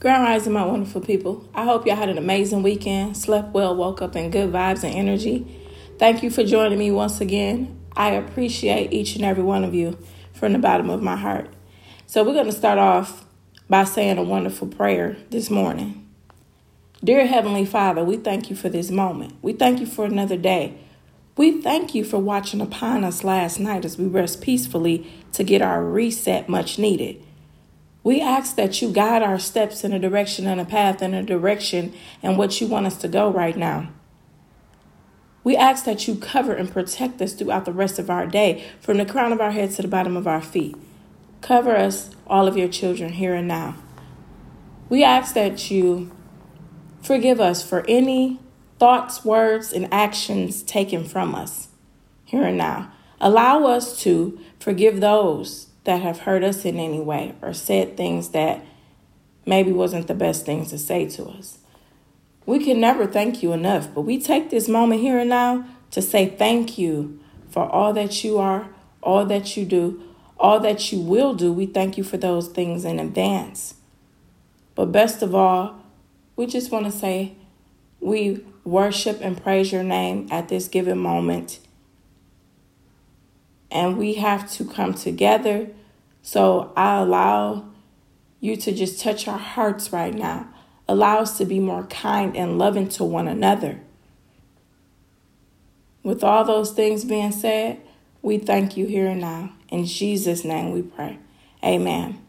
Grand Rising, my wonderful people. I hope y'all had an amazing weekend, slept well, woke up in good vibes and energy. Thank you for joining me once again. I appreciate each and every one of you from the bottom of my heart. So, we're going to start off by saying a wonderful prayer this morning. Dear Heavenly Father, we thank you for this moment. We thank you for another day. We thank you for watching upon us last night as we rest peacefully to get our reset much needed. We ask that you guide our steps in a direction and a path and a direction and what you want us to go right now. We ask that you cover and protect us throughout the rest of our day, from the crown of our heads to the bottom of our feet. Cover us, all of your children, here and now. We ask that you forgive us for any thoughts, words, and actions taken from us here and now. Allow us to forgive those that have hurt us in any way or said things that maybe wasn't the best things to say to us. We can never thank you enough, but we take this moment here and now to say thank you for all that you are, all that you do, all that you will do. We thank you for those things in advance. But best of all, we just want to say we worship and praise your name at this given moment. And we have to come together so I allow you to just touch our hearts right now. Allow us to be more kind and loving to one another. With all those things being said, we thank you here and now. In Jesus' name we pray. Amen.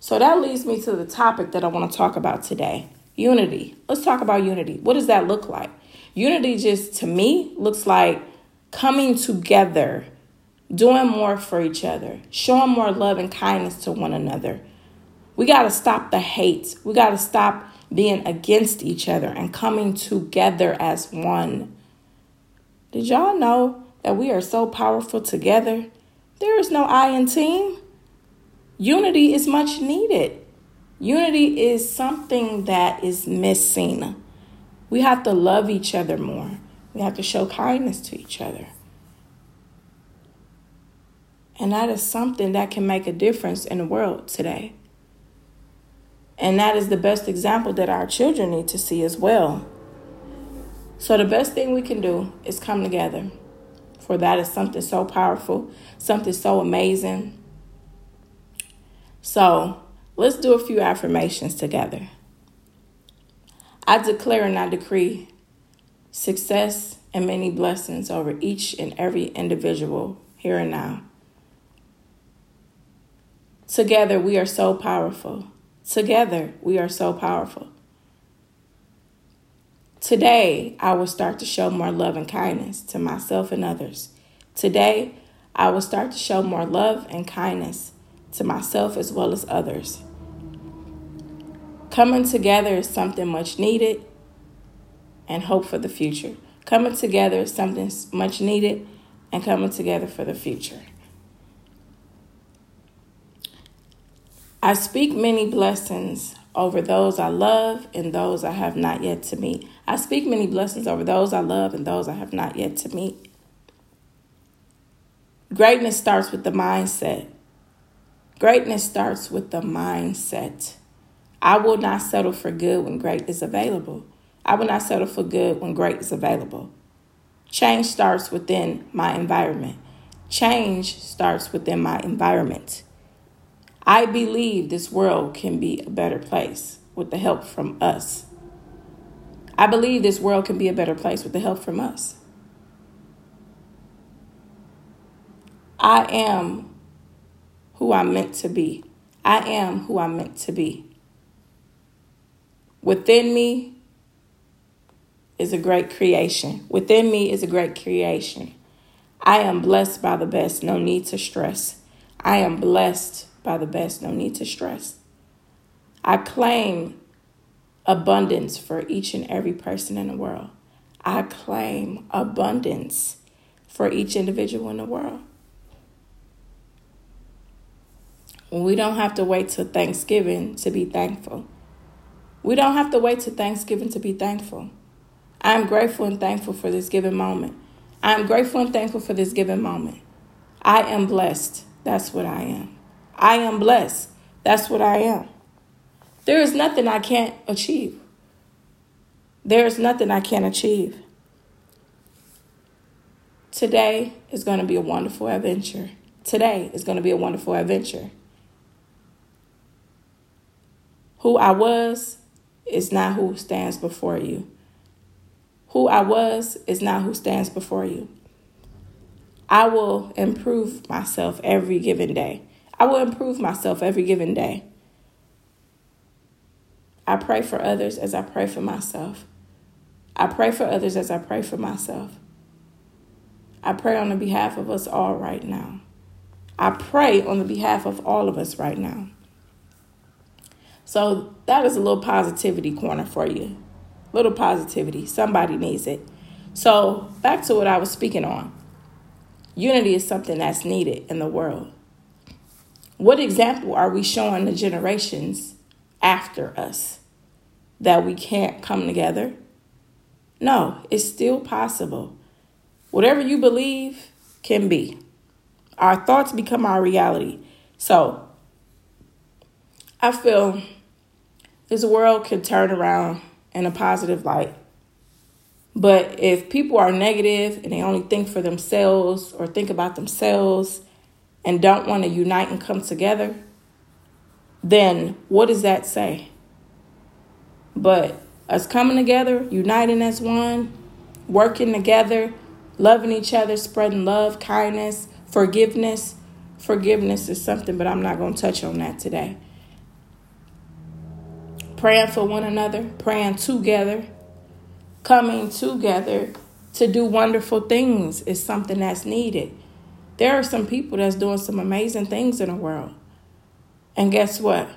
So that leads me to the topic that I want to talk about today unity. Let's talk about unity. What does that look like? Unity, just to me, looks like coming together doing more for each other, showing more love and kindness to one another. We got to stop the hate. We got to stop being against each other and coming together as one. Did y'all know that we are so powerful together? There is no I in team. Unity is much needed. Unity is something that is missing. We have to love each other more. We have to show kindness to each other. And that is something that can make a difference in the world today. And that is the best example that our children need to see as well. So, the best thing we can do is come together. For that is something so powerful, something so amazing. So, let's do a few affirmations together. I declare and I decree success and many blessings over each and every individual here and now. Together, we are so powerful. Together, we are so powerful. Today, I will start to show more love and kindness to myself and others. Today, I will start to show more love and kindness to myself as well as others. Coming together is something much needed and hope for the future. Coming together is something much needed and coming together for the future. I speak many blessings over those I love and those I have not yet to meet. I speak many blessings over those I love and those I have not yet to meet. Greatness starts with the mindset. Greatness starts with the mindset. I will not settle for good when great is available. I will not settle for good when great is available. Change starts within my environment. Change starts within my environment. I believe this world can be a better place with the help from us. I believe this world can be a better place with the help from us. I am who I'm meant to be. I am who I'm meant to be. Within me is a great creation. Within me is a great creation. I am blessed by the best, no need to stress. I am blessed by the best. No need to stress. I claim abundance for each and every person in the world. I claim abundance for each individual in the world. We don't have to wait till Thanksgiving to be thankful. We don't have to wait till Thanksgiving to be thankful. I'm grateful and thankful for this given moment. I'm grateful and thankful for this given moment. I am blessed. That's what I am. I am blessed. That's what I am. There is nothing I can't achieve. There is nothing I can't achieve. Today is going to be a wonderful adventure. Today is going to be a wonderful adventure. Who I was is not who stands before you. Who I was is not who stands before you. I will improve myself every given day. I will improve myself every given day. I pray for others as I pray for myself. I pray for others as I pray for myself. I pray on the behalf of us all right now. I pray on the behalf of all of us right now. So that is a little positivity corner for you. Little positivity. Somebody needs it. So back to what I was speaking on. Unity is something that's needed in the world. What example are we showing the generations after us? That we can't come together? No, it's still possible. Whatever you believe can be. Our thoughts become our reality. So, I feel this world can turn around in a positive light. But if people are negative and they only think for themselves or think about themselves and don't want to unite and come together, then what does that say? But us coming together, uniting as one, working together, loving each other, spreading love, kindness, forgiveness. Forgiveness is something, but I'm not going to touch on that today. Praying for one another, praying together, coming together to do wonderful things is something that's needed. There are some people that's doing some amazing things in the world. And guess what?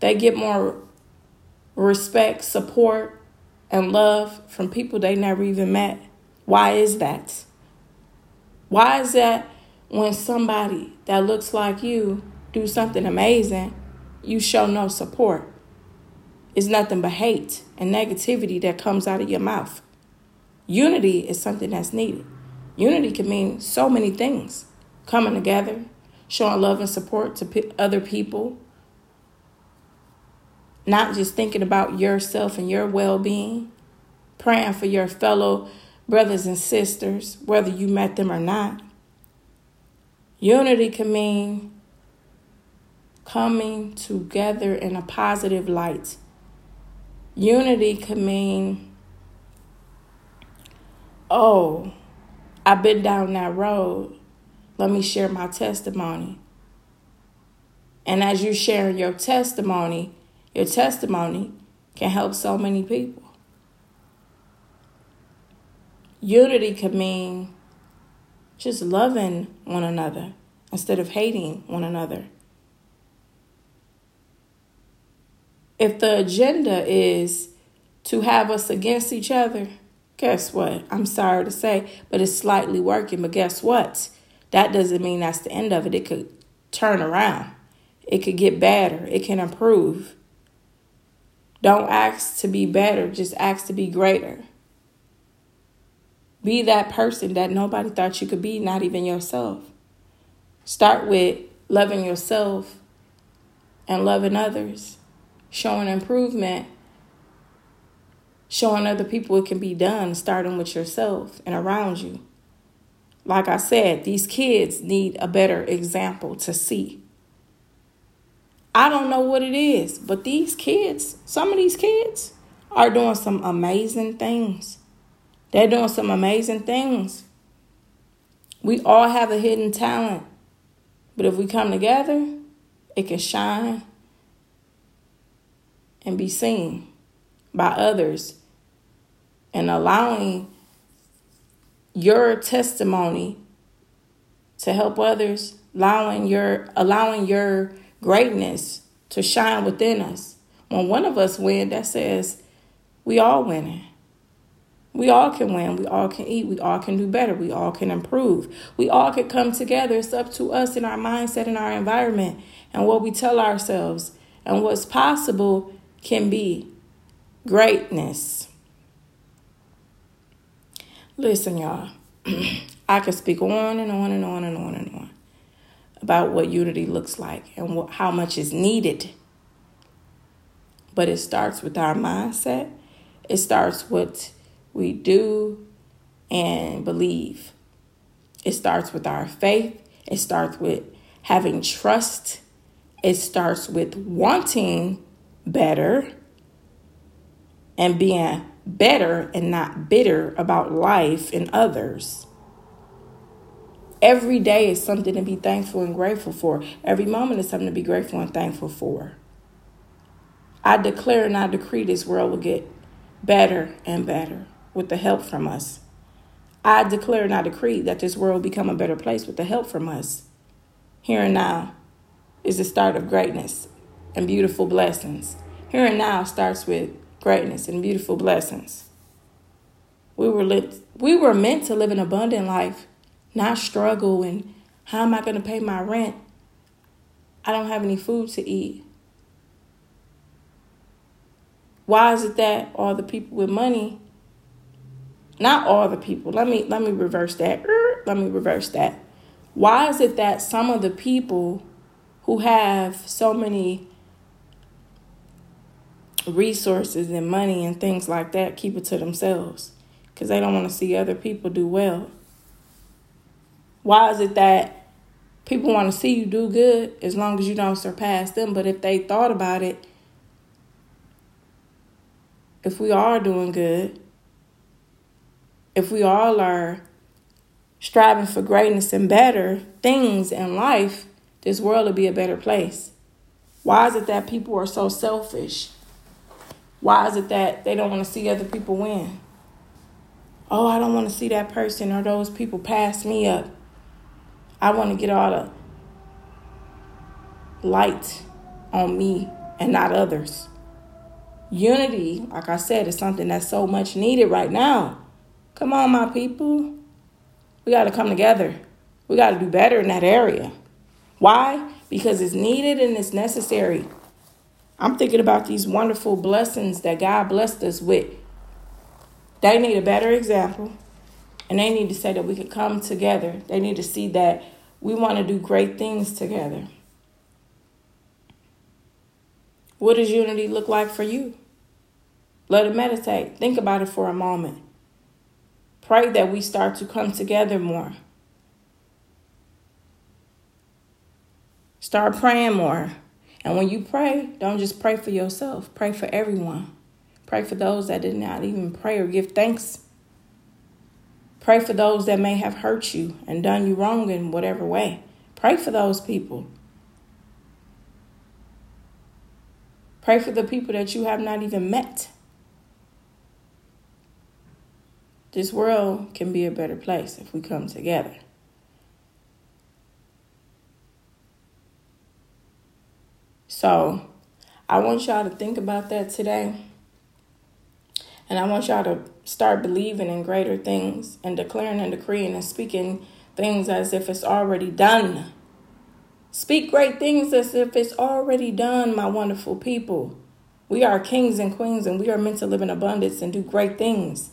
They get more respect, support, and love from people they never even met. Why is that? Why is that when somebody that looks like you do something amazing, you show no support? It's nothing but hate and negativity that comes out of your mouth. Unity is something that's needed. Unity can mean so many things coming together, showing love and support to other people, not just thinking about yourself and your well being, praying for your fellow brothers and sisters, whether you met them or not. Unity can mean coming together in a positive light. Unity can mean, oh, I've been down that road. Let me share my testimony. And as you sharing your testimony, your testimony can help so many people. Unity could mean just loving one another instead of hating one another. If the agenda is to have us against each other, guess what? I'm sorry to say, but it's slightly working. But guess what? That doesn't mean that's the end of it. It could turn around, it could get better, it can improve. Don't ask to be better, just ask to be greater. Be that person that nobody thought you could be, not even yourself. Start with loving yourself and loving others, showing improvement showing other people it can be done, starting with yourself and around you. Like I said, these kids need a better example to see. I don't know what it is, but these kids, some of these kids, are doing some amazing things. They're doing some amazing things. We all have a hidden talent, but if we come together, it can shine and be seen by others and allowing your testimony to help others, allowing your allowing your greatness to shine within us. When one of us win, that says we all winning. We all can win. We all can eat. We all can do better. We all can improve. We all can come together. It's up to us in our mindset and our environment and what we tell ourselves. And what's possible can be greatness. Listen, y'all, I could speak on and on and on and on and on about what unity looks like and what, how much is needed. But it starts with our mindset. It starts what we do and believe. It starts with our faith. It starts with having trust. It starts with wanting better and being better and not bitter about life and others. Every day is something to be thankful and grateful for. Every moment is something to be grateful and thankful for. I declare and I decree this world will get better and better with the help from us. I declare and I decree that this world will become a better place with the help from us. Here and now is the start of greatness and beautiful blessings. Here and now starts with greatness and beautiful blessings. We were lit, we were meant to live an abundant life, not struggle and how am I going to pay my rent? I don't have any food to eat. Why is it that all the people with money, not all the people, let me let me reverse that. Let me reverse that. Why is it that some of the people who have so many resources and money and things like that keep it to themselves because they don't want to see other people do well. Why is it that people want to see you do good as long as you don't surpass them? But if they thought about it, if we are doing good, if we all are striving for greatness and better things in life, this world will be a better place. Why is it that people are so selfish? Why is it that they don't want to see other people win? Oh, I don't want to see that person or those people pass me up. I want to get all the light on me and not others. Unity, like I said, is something that's so much needed right now. Come on, my people. We got to come together. We got to do better in that area. Why? Because it's needed and it's necessary. I'm thinking about these wonderful blessings that God blessed us with. They need a better example. And they need to say that we can come together. They need to see that we want to do great things together. What does unity look like for you? Let it meditate. Think about it for a moment. Pray that we start to come together more. Start praying more. And when you pray, don't just pray for yourself, pray for everyone. Pray for those that did not even pray or give thanks. Pray for those that may have hurt you and done you wrong in whatever way. Pray for those people. Pray for the people that you have not even met. This world can be a better place if we come together. So I want y'all to think about that today. And I want y'all to start believing in greater things and declaring and decreeing and speaking things as if it's already done. Speak great things as if it's already done, my wonderful people. We are kings and queens and we are meant to live in abundance and do great things.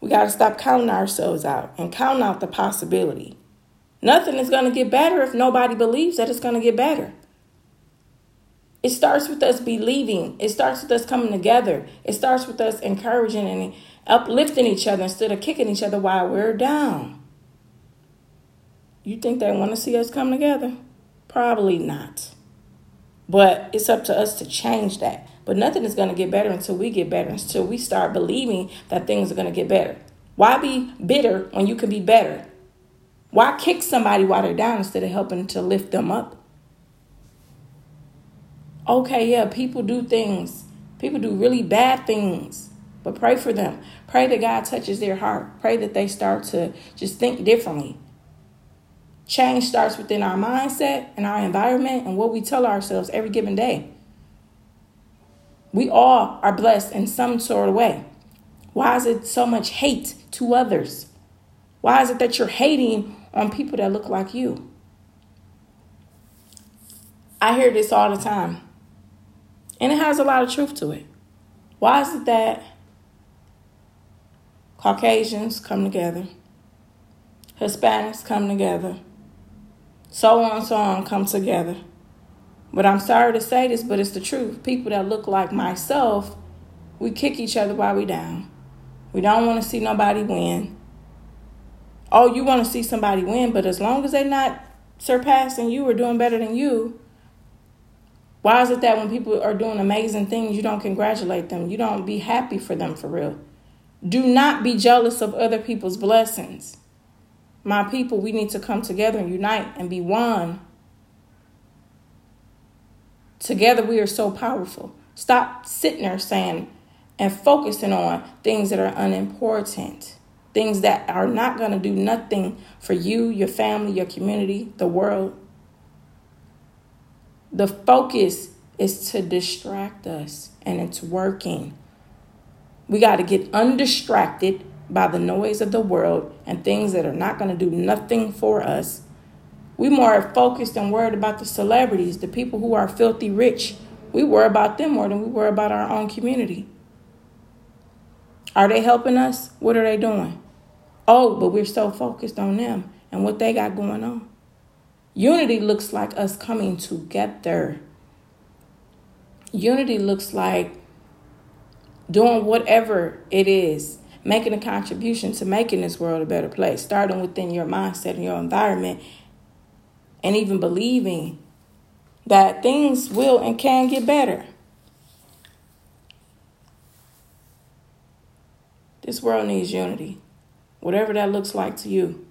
We got to stop counting ourselves out and count out the possibility. Nothing is going to get better if nobody believes that it's going to get better. It starts with us believing. It starts with us coming together. It starts with us encouraging and uplifting each other instead of kicking each other while we're down. You think they want to see us come together? Probably not. But it's up to us to change that. But nothing is going to get better until we get better, until we start believing that things are going to get better. Why be bitter when you can be better? Why kick somebody while they're down instead of helping to lift them up? Okay, yeah, people do things. People do really bad things. But pray for them. Pray that God touches their heart. Pray that they start to just think differently. Change starts within our mindset and our environment and what we tell ourselves every given day. We all are blessed in some sort of way. Why is it so much hate to others? Why is it that you're hating on people that look like you. I hear this all the time. And it has a lot of truth to it. Why is it that Caucasians come together, Hispanics come together, so on and so on come together, But I'm sorry to say this, but it's the truth. People that look like myself, we kick each other while we down. We don't want to see nobody win. Oh, you want to see somebody win, but as long as they're not surpassing you or doing better than you, why is it that when people are doing amazing things, you don't congratulate them? You don't be happy for them for real. Do not be jealous of other people's blessings. My people, we need to come together and unite and be one. Together, we are so powerful. Stop sitting there saying and focusing on things that are unimportant, things that are not going to do nothing for you, your family, your community, the world. The focus is to distract us, and it's working. We got to get undistracted by the noise of the world and things that are not going to do nothing for us. We more focused and worried about the celebrities, the people who are filthy rich. We worry about them more than we worry about our own community. Are they helping us? What are they doing? Oh, but we're so focused on them and what they got going on. Unity looks like us coming together. Unity looks like doing whatever it is, making a contribution to making this world a better place, starting within your mindset and your environment, and even believing that things will and can get better. This world needs unity, whatever that looks like to you,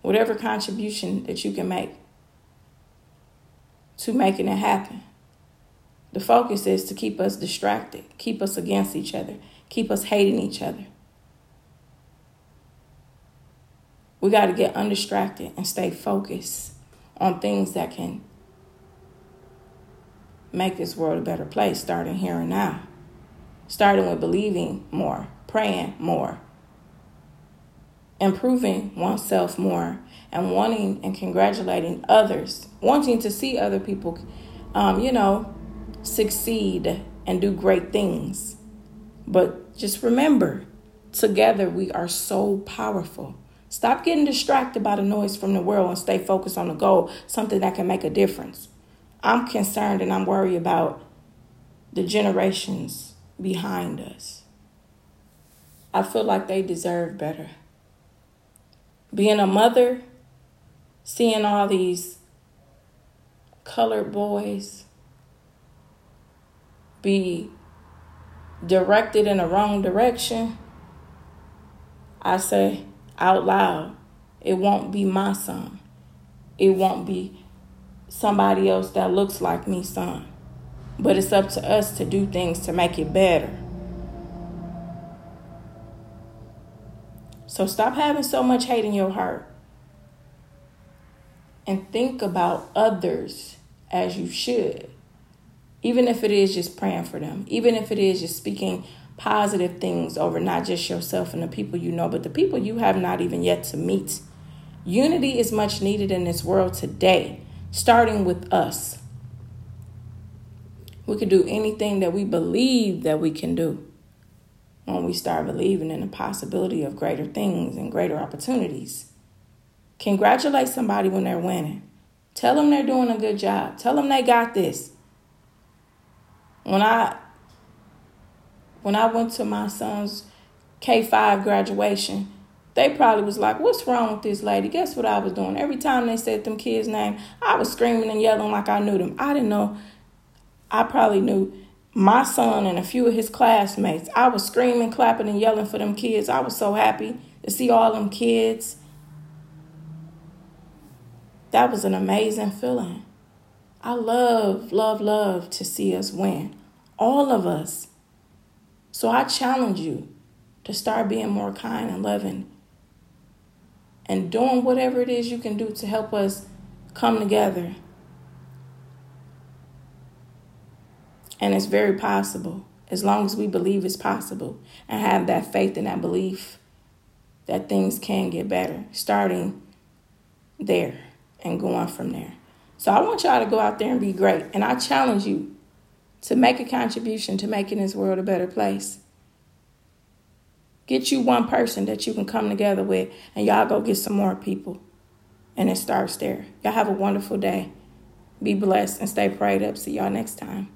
whatever contribution that you can make to making it happen. The focus is to keep us distracted, keep us against each other, keep us hating each other. We got to get undistracted and stay focused on things that can make this world a better place, starting here and now. Starting with believing more, praying more, improving oneself more, and wanting and congratulating others, wanting to see other people, um, you know, succeed and do great things. But just remember, together we are so powerful. Stop getting distracted by the noise from the world and stay focused on the goal, something that can make a difference. I'm concerned and I'm worried about the generations behind us. I feel like they deserve better. Being a mother seeing all these colored boys be directed in the wrong direction, I say out loud, it won't be my son. It won't be somebody else that looks like me, son. But it's up to us to do things to make it better. So stop having so much hate in your heart and think about others as you should. Even if it is just praying for them, even if it is just speaking positive things over not just yourself and the people you know, but the people you have not even yet to meet. Unity is much needed in this world today, starting with us. We can do anything that we believe that we can do when we start believing in the possibility of greater things and greater opportunities. Congratulate somebody when they're winning. Tell them they're doing a good job. Tell them they got this. When I when I went to my son's K5 graduation, they probably was like, "What's wrong with this lady?" Guess what I was doing? Every time they said them kids' name, I was screaming and yelling like I knew them. I didn't know. I probably knew my son and a few of his classmates. I was screaming, clapping, and yelling for them kids. I was so happy to see all them kids that was an amazing feeling. I love, love, love to see us win. All of us. So I challenge you to start being more kind and loving and doing whatever it is you can do to help us come together. And it's very possible as long as we believe it's possible and have that faith and that belief that things can get better, starting there and going from there. So I want y'all to go out there and be great. And I challenge you to make a contribution to making this world a better place. Get you one person that you can come together with, and y'all go get some more people. And it starts there. Y'all have a wonderful day. Be blessed and stay prayed up. See y'all next time.